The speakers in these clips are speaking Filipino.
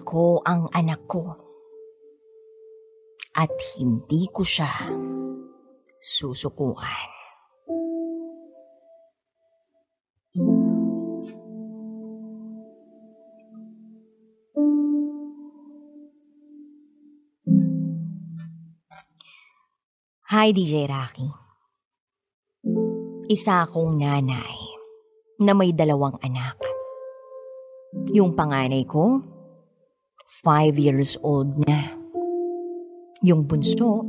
Ko ang anak ko. At hindi ko siya susukuan. Hi DJ Rocky. Isa akong nanay na may dalawang anak. Yung panganay ko, five years old na. Yung bunso,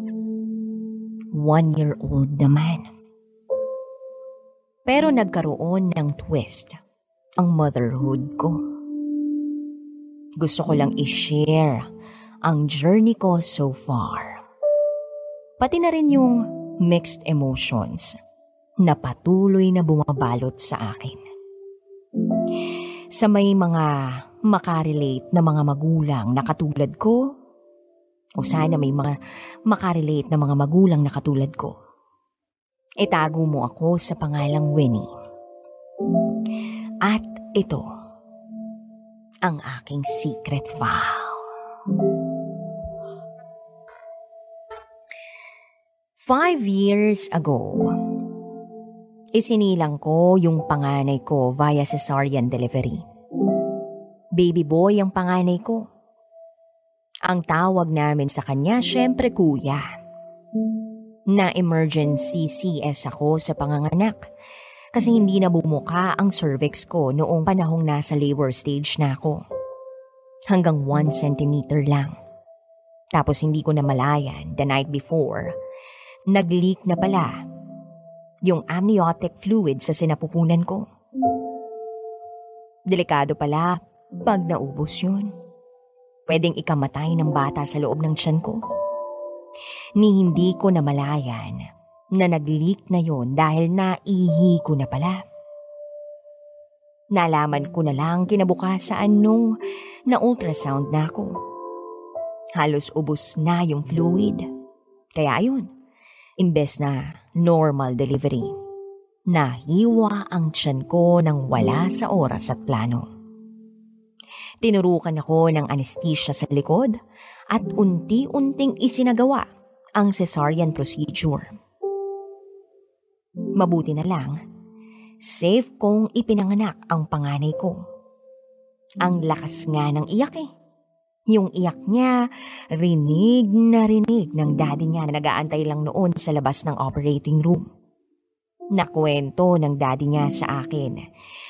one year old naman. Pero nagkaroon ng twist ang motherhood ko. Gusto ko lang i-share ang journey ko so far pati na rin yung mixed emotions na patuloy na bumabalot sa akin. Sa may mga makarelate na mga magulang na katulad ko, o sana may mga makarelate na mga magulang na katulad ko, itago mo ako sa pangalang Winnie. At ito, ang aking secret file. Five years ago, isinilang ko yung panganay ko via cesarean delivery. Baby boy ang panganay ko. Ang tawag namin sa kanya, syempre kuya. Na emergency CS ako sa panganganak kasi hindi na bumuka ang cervix ko noong panahong nasa labor stage na ako. Hanggang 1 centimeter lang. Tapos hindi ko na malayan the night before nag-leak na pala yung amniotic fluid sa sinapupunan ko. Delikado pala pag naubos yun. Pwedeng ikamatay ng bata sa loob ng tiyan ko. Ni hindi ko namalayan na nag-leak na yon dahil naihi ko na pala. Nalaman ko na lang kinabukasan nung na-ultrasound na ako. Halos ubos na yung fluid. Kaya ayun, Imbes na normal delivery, nahiwa ang tiyan ko nang wala sa oras at plano. Tinurukan ako ng anesthesia sa likod at unti-unting isinagawa ang cesarean procedure. Mabuti na lang, safe kong ipinanganak ang panganay ko. Ang lakas nga ng iyak eh. Yung iyak niya, rinig na rinig ng daddy niya na nagaantay lang noon sa labas ng operating room. Nakwento ng daddy niya sa akin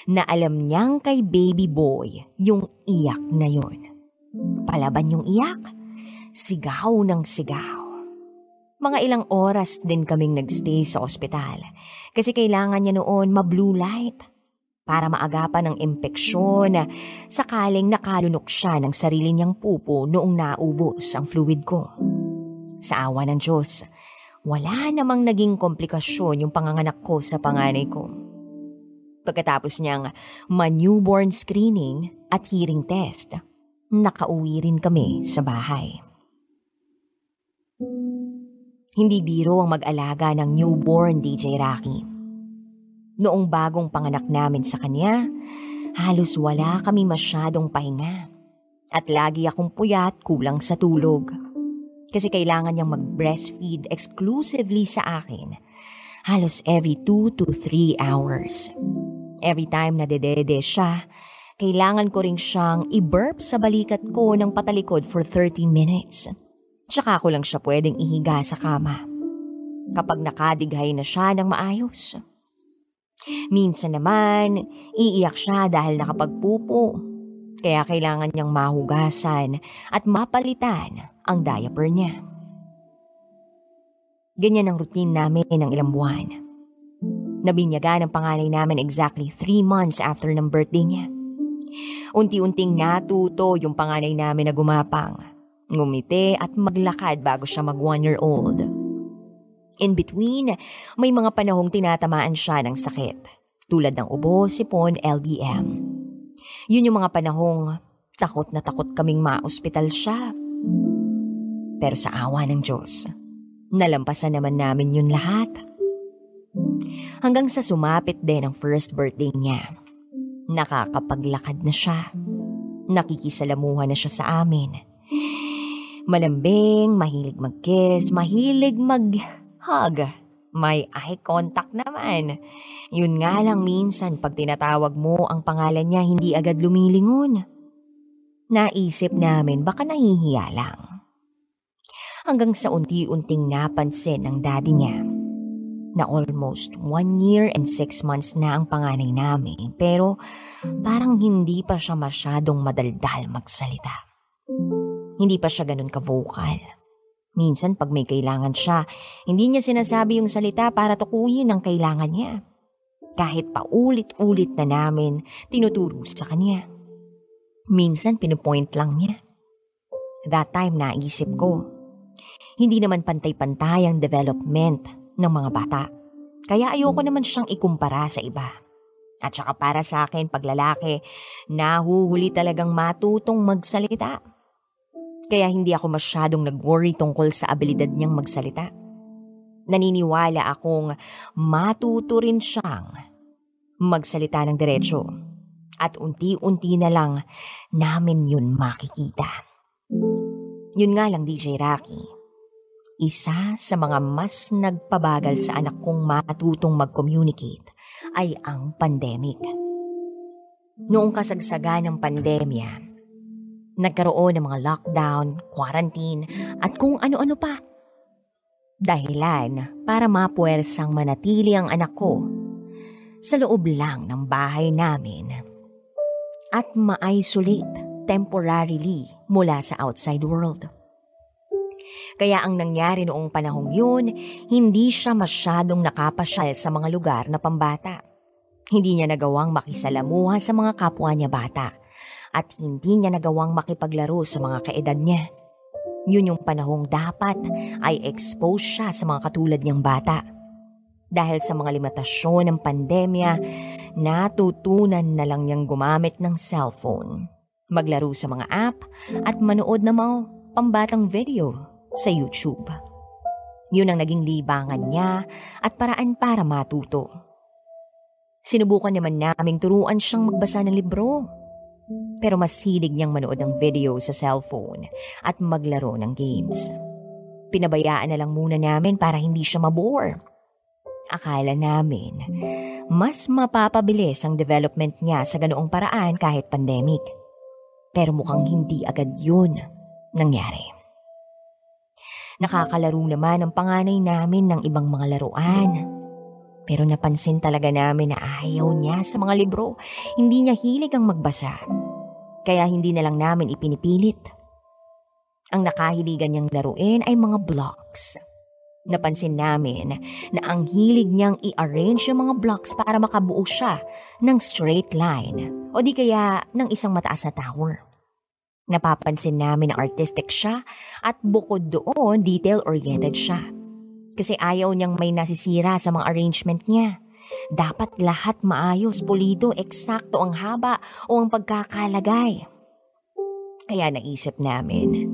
na alam niyang kay baby boy yung iyak na yon. Palaban yung iyak, sigaw ng sigaw. Mga ilang oras din kaming nagstay sa ospital kasi kailangan niya noon ma-blue light para maagapan ng impeksyon sakaling nakalunok siya ng sarili niyang pupo noong naubos ang fluid ko. Sa awa ng Diyos, wala namang naging komplikasyon yung panganganak ko sa panganay ko. Pagkatapos niyang ma-newborn screening at hearing test, nakauwi rin kami sa bahay. Hindi biro ang mag-alaga ng newborn DJ Rocky. Noong bagong panganak namin sa kanya, halos wala kami masyadong pahinga. At lagi akong puyat kulang sa tulog. Kasi kailangan niyang mag-breastfeed exclusively sa akin. Halos every 2 to 3 hours. Every time na dedede siya, kailangan ko rin siyang i-burp sa balikat ko ng patalikod for 30 minutes. Tsaka ko lang siya pwedeng ihiga sa kama. Kapag nakadighay na siya ng maayos. Minsan naman, iiyak siya dahil nakapagpupo. Kaya kailangan niyang mahugasan at mapalitan ang diaper niya. Ganyan ang routine namin ng ilang buwan. Nabinyaga ng pangalay namin exactly three months after ng birthday niya. Unti-unting natuto yung panganay namin na gumapang, ngumiti at maglakad bago siya mag one year old. In between, may mga panahong tinatamaan siya ng sakit, tulad ng ubo, sipon, LBM. Yun yung mga panahong takot na takot kaming ma-ospital siya. Pero sa awa ng Diyos, nalampasan naman namin yun lahat. Hanggang sa sumapit din ang first birthday niya. Nakakapaglakad na siya. Nakikisalamuha na siya sa amin. Malambing, mahilig mag-kiss, mahilig mag-hug. May eye contact naman. Yun nga lang minsan pag tinatawag mo ang pangalan niya hindi agad lumilingon. Naisip namin baka nahihiya lang. Hanggang sa unti-unting napansin ng daddy niya na almost one year and six months na ang panganay namin pero parang hindi pa siya masyadong madaldal magsalita. Hindi pa siya ganun ka-vocal. Minsan pag may kailangan siya, hindi niya sinasabi yung salita para tukuyin ang kailangan niya. Kahit paulit-ulit na namin tinuturo sa kanya. Minsan pinupoint lang niya. That time naisip ko, hindi naman pantay-pantay ang development ng mga bata. Kaya ayoko naman siyang ikumpara sa iba. At saka para sa akin, pag lalaki, nahuhuli talagang matutong magsalita. Kaya hindi ako masyadong nag-worry tungkol sa abilidad niyang magsalita. Naniniwala akong matuto rin siyang magsalita ng diretsyo. At unti-unti na lang namin yun makikita. Yun nga lang DJ Rocky isa sa mga mas nagpabagal sa anak kong matutong mag-communicate ay ang pandemic. Noong kasagsaga ng pandemya, nagkaroon ng mga lockdown, quarantine, at kung ano-ano pa. Dahilan para mapuwersang manatili ang anak ko sa loob lang ng bahay namin at ma-isolate temporarily mula sa outside world. Kaya ang nangyari noong panahong yun, hindi siya masyadong nakapasyal sa mga lugar na pambata. Hindi niya nagawang makisalamuha sa mga kapwa niya bata at hindi niya nagawang makipaglaro sa mga kaedad niya. Yun yung panahong dapat ay expose siya sa mga katulad niyang bata. Dahil sa mga limitasyon ng pandemya, natutunan na lang niyang gumamit ng cellphone, maglaro sa mga app at manood ng mga pambatang video sa YouTube. Yun ang naging libangan niya at paraan para matuto. Sinubukan naman naming turuan siyang magbasa ng libro. Pero mas hilig niyang manood ng video sa cellphone at maglaro ng games. Pinabayaan na lang muna namin para hindi siya mabore. Akala namin, mas mapapabilis ang development niya sa ganoong paraan kahit pandemic. Pero mukhang hindi agad yun nangyari. Nakakalaro naman ang panganay namin ng ibang mga laruan. Pero napansin talaga namin na ayaw niya sa mga libro. Hindi niya hilig ang magbasa. Kaya hindi na lang namin ipinipilit. Ang nakahiligan niyang laruin ay mga blocks. Napansin namin na ang hilig niyang i-arrange yung mga blocks para makabuo siya ng straight line o di kaya ng isang mataas na tower. Napapansin namin na artistic siya at bukod doon, detail-oriented siya. Kasi ayaw niyang may nasisira sa mga arrangement niya. Dapat lahat maayos, pulido, eksakto ang haba o ang pagkakalagay. Kaya naisip namin,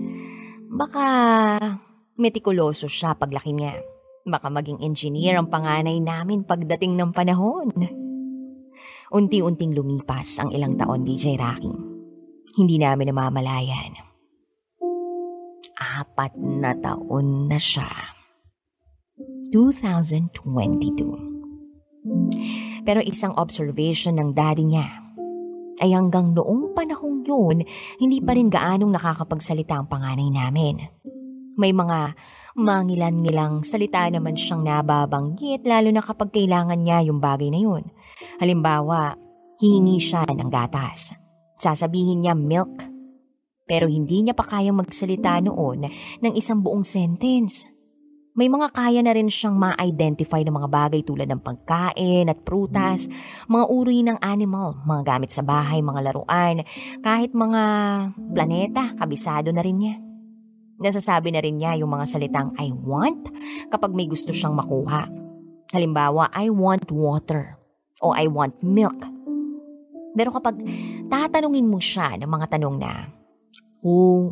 baka metikuloso siya paglaki niya. Baka maging engineer ang panganay namin pagdating ng panahon. Unti-unting lumipas ang ilang taon, DJ Rocky. Hindi namin namamalayan. Apat na taon na siya. 2022. Pero isang observation ng daddy niya ay hanggang noong panahong yun, hindi pa rin gaanong nakakapagsalita ang panganay namin. May mga mangilan-ngilang salita naman siyang nababanggit lalo na kapag kailangan niya yung bagay na yun. Halimbawa, hihingi siya ng gatas. Sasabihin niya milk. Pero hindi niya pa kayang magsalita noon ng isang buong sentence. May mga kaya na rin siyang ma-identify ng mga bagay tulad ng pagkain at prutas, mga uri ng animal, mga gamit sa bahay, mga laruan, kahit mga planeta, kabisado na rin niya. Nasasabi na rin niya yung mga salitang I want kapag may gusto siyang makuha. Halimbawa, I want water o I want milk pero kapag tatanungin mo siya ng mga tanong na who,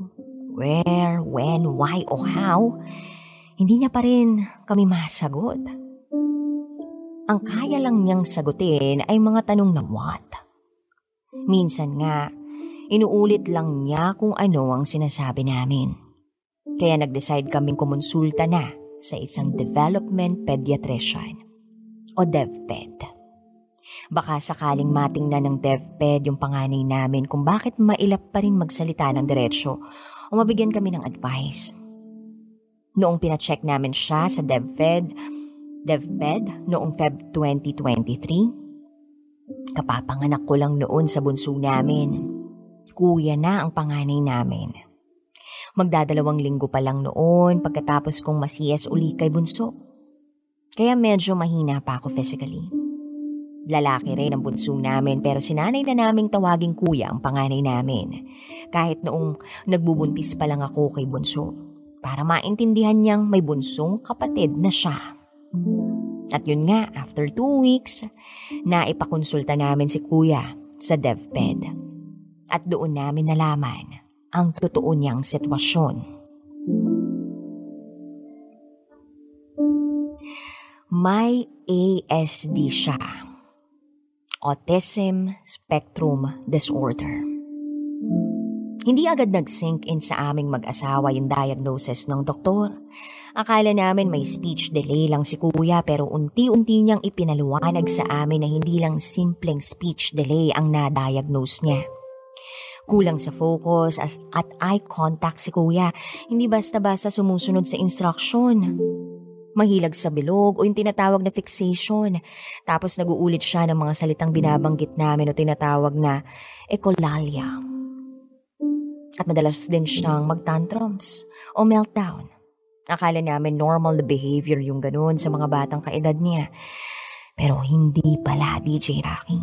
where, when, why, o how, hindi niya pa rin kami masagot. Ang kaya lang niyang sagutin ay mga tanong na what. Minsan nga, Inuulit lang niya kung ano ang sinasabi namin. Kaya nag-decide kaming kumonsulta na sa isang development pediatrician o DevPed. Baka sakaling matingnan ng DevPed yung panganay namin kung bakit mailap pa rin magsalita ng diretsyo o mabigyan kami ng advice. Noong pinacheck namin siya sa DevPed, DevPed noong Feb 2023, kapapanganak ko lang noon sa bunso namin kuya na ang panganay namin. Magdadalawang linggo pa lang noon pagkatapos kong masiyas uli kay Bunso. Kaya medyo mahina pa ako physically. Lalaki rin ang bunso namin pero sinanay na naming tawaging kuya ang panganay namin. Kahit noong nagbubuntis pa lang ako kay Bunso para maintindihan niyang may bunsong kapatid na siya. At yun nga, after two weeks, naipakonsulta namin si kuya sa DevPed at doon namin nalaman ang totoo niyang sitwasyon. May ASD siya. Autism Spectrum Disorder. Hindi agad nag-sink in sa aming mag-asawa yung diagnosis ng doktor. Akala namin may speech delay lang si kuya pero unti-unti niyang ipinaluwanag sa amin na hindi lang simpleng speech delay ang na-diagnose niya. Kulang sa focus as, at eye contact si kuya. Hindi basta-basta sumusunod sa instruction. Mahilag sa bilog o yung tinatawag na fixation. Tapos naguulit siya ng mga salitang binabanggit namin o tinatawag na ecolalia. At madalas din siyang magtantrums o meltdown. Akala namin normal na behavior yung ganun sa mga batang kaedad niya. Pero hindi pala, DJ Rocky.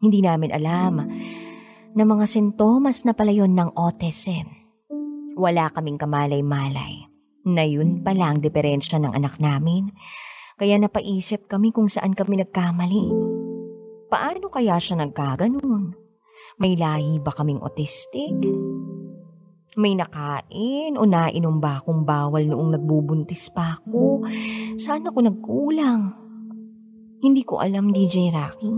Hindi namin alam na mga sintomas na pala yon ng autism. Wala kaming kamalay-malay na yun pala ang diferensya ng anak namin. Kaya napaisip kami kung saan kami nagkamali. Paano kaya siya nagkaganon? May lahi ba kaming autistic? May nakain o nainom ba akong bawal noong nagbubuntis pa ako? Saan ako nagkulang? Hindi ko alam, DJ Rocky.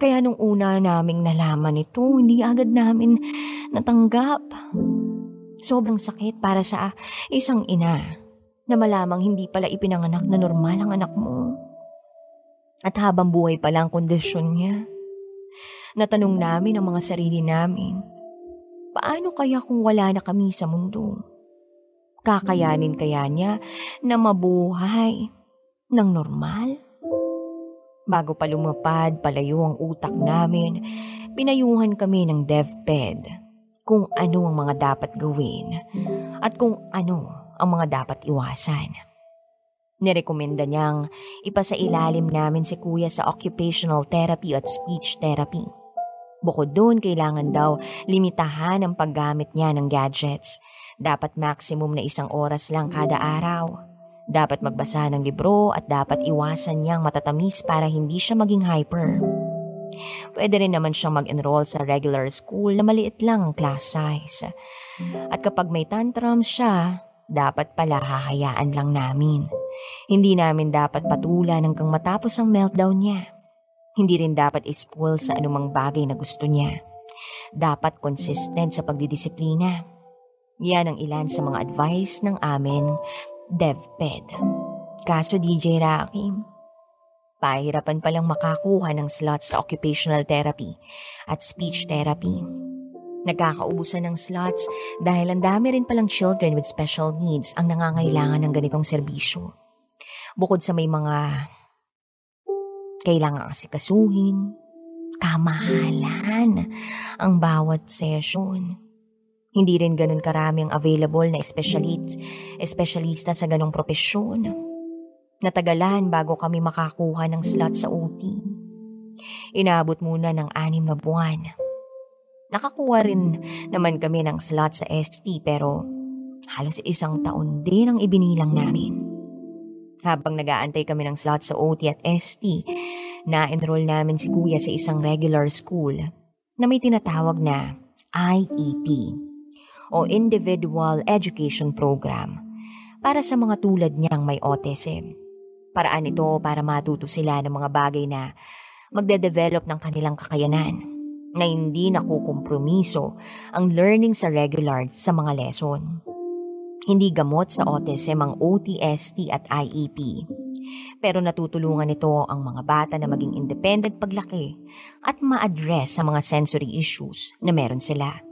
Kaya nung una naming nalaman ito, hindi agad namin natanggap. Sobrang sakit para sa isang ina na malamang hindi pala ipinanganak na normal ang anak mo. At habang buhay pa lang kondisyon niya, natanong namin ang mga sarili namin, paano kaya kung wala na kami sa mundo? Kakayanin kaya niya na mabuhay ng normal? Bago pa lumapad palayo ang utak namin, pinayuhan kami ng DevPed kung ano ang mga dapat gawin at kung ano ang mga dapat iwasan. Nirekomenda niyang ipasailalim namin si kuya sa occupational therapy at speech therapy. Bukod doon, kailangan daw limitahan ang paggamit niya ng gadgets. Dapat maximum na isang oras lang kada araw. Dapat magbasa ng libro at dapat iwasan niyang matatamis para hindi siya maging hyper. Pwede rin naman siyang mag-enroll sa regular school na maliit lang ang class size. At kapag may tantrums siya, dapat pala hahayaan lang namin. Hindi namin dapat patulan hanggang matapos ang meltdown niya. Hindi rin dapat ispoil sa anumang bagay na gusto niya. Dapat consistent sa pagdidisiplina. Yan ang ilan sa mga advice ng amin DevPed. Kaso DJ Rocky, pahirapan palang makakuha ng slots sa occupational therapy at speech therapy. Nagkakaubusan ng slots dahil ang dami rin palang children with special needs ang nangangailangan ng ganitong serbisyo. Bukod sa may mga kailangan asikasuhin, kamahalan ang bawat session. Hindi rin ganun karami ang available na espesyalist, espesyalista sa ganong propesyon. Natagalan bago kami makakuha ng slot sa OT. Inaabot muna ng anim na buwan. Nakakuha rin naman kami ng slot sa ST pero halos isang taon din ang ibinilang namin. Habang nagaantay kami ng slot sa OT at ST, na-enroll namin si kuya sa isang regular school na may tinatawag na IEP o Individual Education Program para sa mga tulad niyang may autism. Paraan ito para matuto sila ng mga bagay na magde-develop ng kanilang kakayanan. na hindi nakukompromiso ang learning sa regular sa mga lesson. Hindi gamot sa autism ang OTST at IEP. Pero natutulungan nito ang mga bata na maging independent paglaki at ma-address sa mga sensory issues na meron sila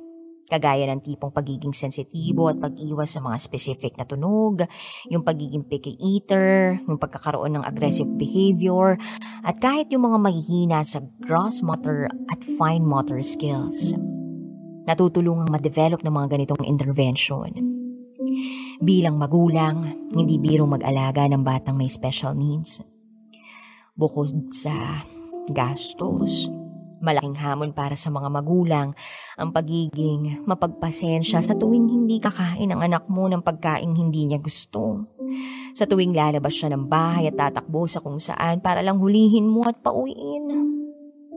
kagaya ng tipong pagiging sensitibo at pag-iwas sa mga specific na tunog, yung pagiging picky eater, yung pagkakaroon ng aggressive behavior, at kahit yung mga mahihina sa gross motor at fine motor skills. Natutulungang ma-develop ng mga ganitong intervention. Bilang magulang, hindi biro mag-alaga ng batang may special needs. Bukod sa gastos, Malaking hamon para sa mga magulang ang pagiging mapagpasensya sa tuwing hindi kakain ang anak mo ng pagkain hindi niya gusto. Sa tuwing lalabas siya ng bahay at tatakbo sa kung saan para lang hulihin mo at pauwiin.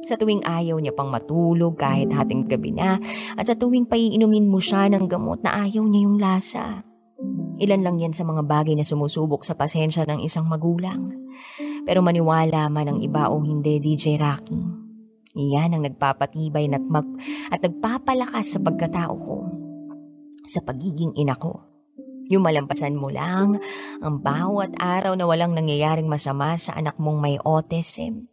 Sa tuwing ayaw niya pang matulog kahit hating gabi na at sa tuwing paiinumin mo siya ng gamot na ayaw niya yung lasa. Ilan lang yan sa mga bagay na sumusubok sa pasensya ng isang magulang. Pero maniwala man ang iba o hindi, DJ Rocky. Iyan ang nagpapatibay at, mag, at nagpapalakas sa pagkatao ko. Sa pagiging ina ko. Yung malampasan mo lang ang bawat araw na walang nangyayaring masama sa anak mong may autism.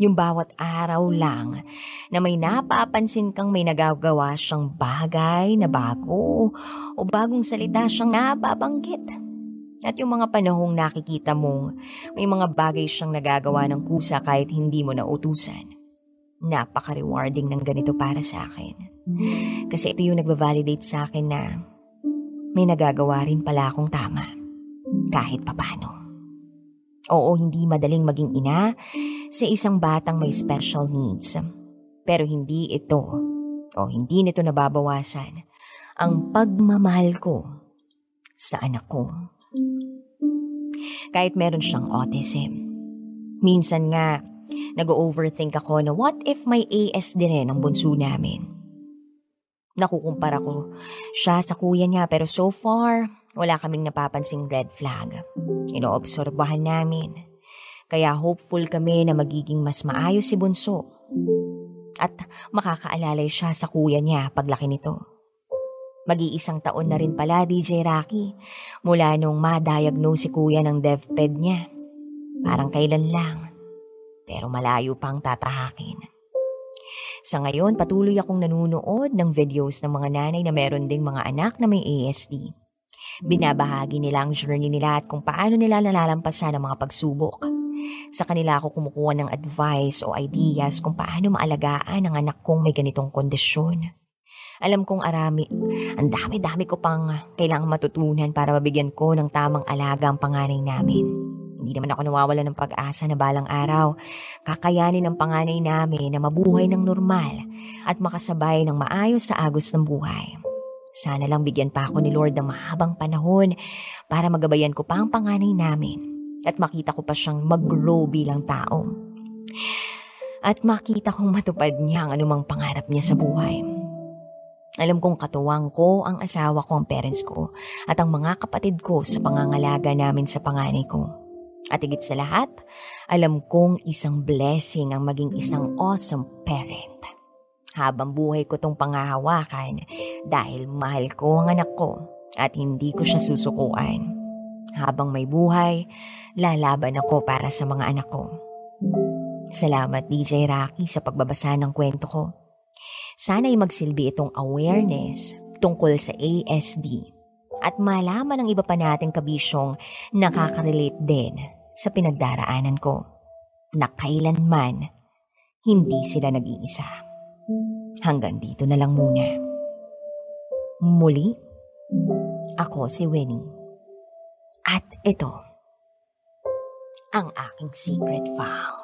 Yung bawat araw lang na may napapansin kang may nagagawa siyang bagay na bago o bagong salita siyang nababanggit. At yung mga panahong nakikita mong may mga bagay siyang nagagawa ng kusa kahit hindi mo nautusan. Napaka-rewarding ng ganito para sa akin. Kasi ito yung nagbavalidate sa akin na may nagagawa rin pala akong tama. Kahit papano. Oo, hindi madaling maging ina sa isang batang may special needs. Pero hindi ito, o hindi nito nababawasan, ang pagmamahal ko sa anak ko. Kahit meron siyang autism. Minsan nga, Nag-overthink ako na what if may AS din rin ang bunso namin. Nakukumpara ko siya sa kuya niya pero so far, wala kaming napapansing red flag. Inoobsorbahan namin. Kaya hopeful kami na magiging mas maayos si Bunso. At makakaalalay siya sa kuya niya paglaki nito. Mag-iisang taon na rin pala DJ Rocky mula nung ma-diagnose si kuya ng DevPed niya. Parang kailan lang pero malayo pang tatahakin. Sa ngayon, patuloy akong nanunood ng videos ng mga nanay na meron ding mga anak na may ASD. Binabahagi nila ang journey nila at kung paano nila nalalampasan ang mga pagsubok. Sa kanila ako kumukuha ng advice o ideas kung paano maalagaan ang anak kong may ganitong kondisyon. Alam kong arami, ang dami-dami ko pang kailangang matutunan para mabigyan ko ng tamang alaga ang panganay namin. Hindi naman ako nawawala ng pag-asa na balang araw. Kakayanin ng panganay namin na mabuhay ng normal at makasabay ng maayos sa agos ng buhay. Sana lang bigyan pa ako ni Lord ng mahabang panahon para magabayan ko pa ang panganay namin at makita ko pa siyang mag-grow bilang tao. At makita kong matupad niya ang anumang pangarap niya sa buhay. Alam kong katuwang ko ang asawa ko, ang parents ko, at ang mga kapatid ko sa pangangalaga namin sa panganay ko. At higit sa lahat, alam kong isang blessing ang maging isang awesome parent. Habang buhay ko tong pangahawakan dahil mahal ko ang anak ko at hindi ko siya susukuan. Habang may buhay, lalaban ako para sa mga anak ko. Salamat DJ Rocky sa pagbabasa ng kwento ko. Sana'y magsilbi itong awareness tungkol sa ASD at malaman ng iba pa nating kabisyong nakaka-relate din sa pinagdaraanan ko na kailanman hindi sila nag-iisa. Hanggang dito na lang muna. Muli, ako si Winnie. At ito, ang aking secret file.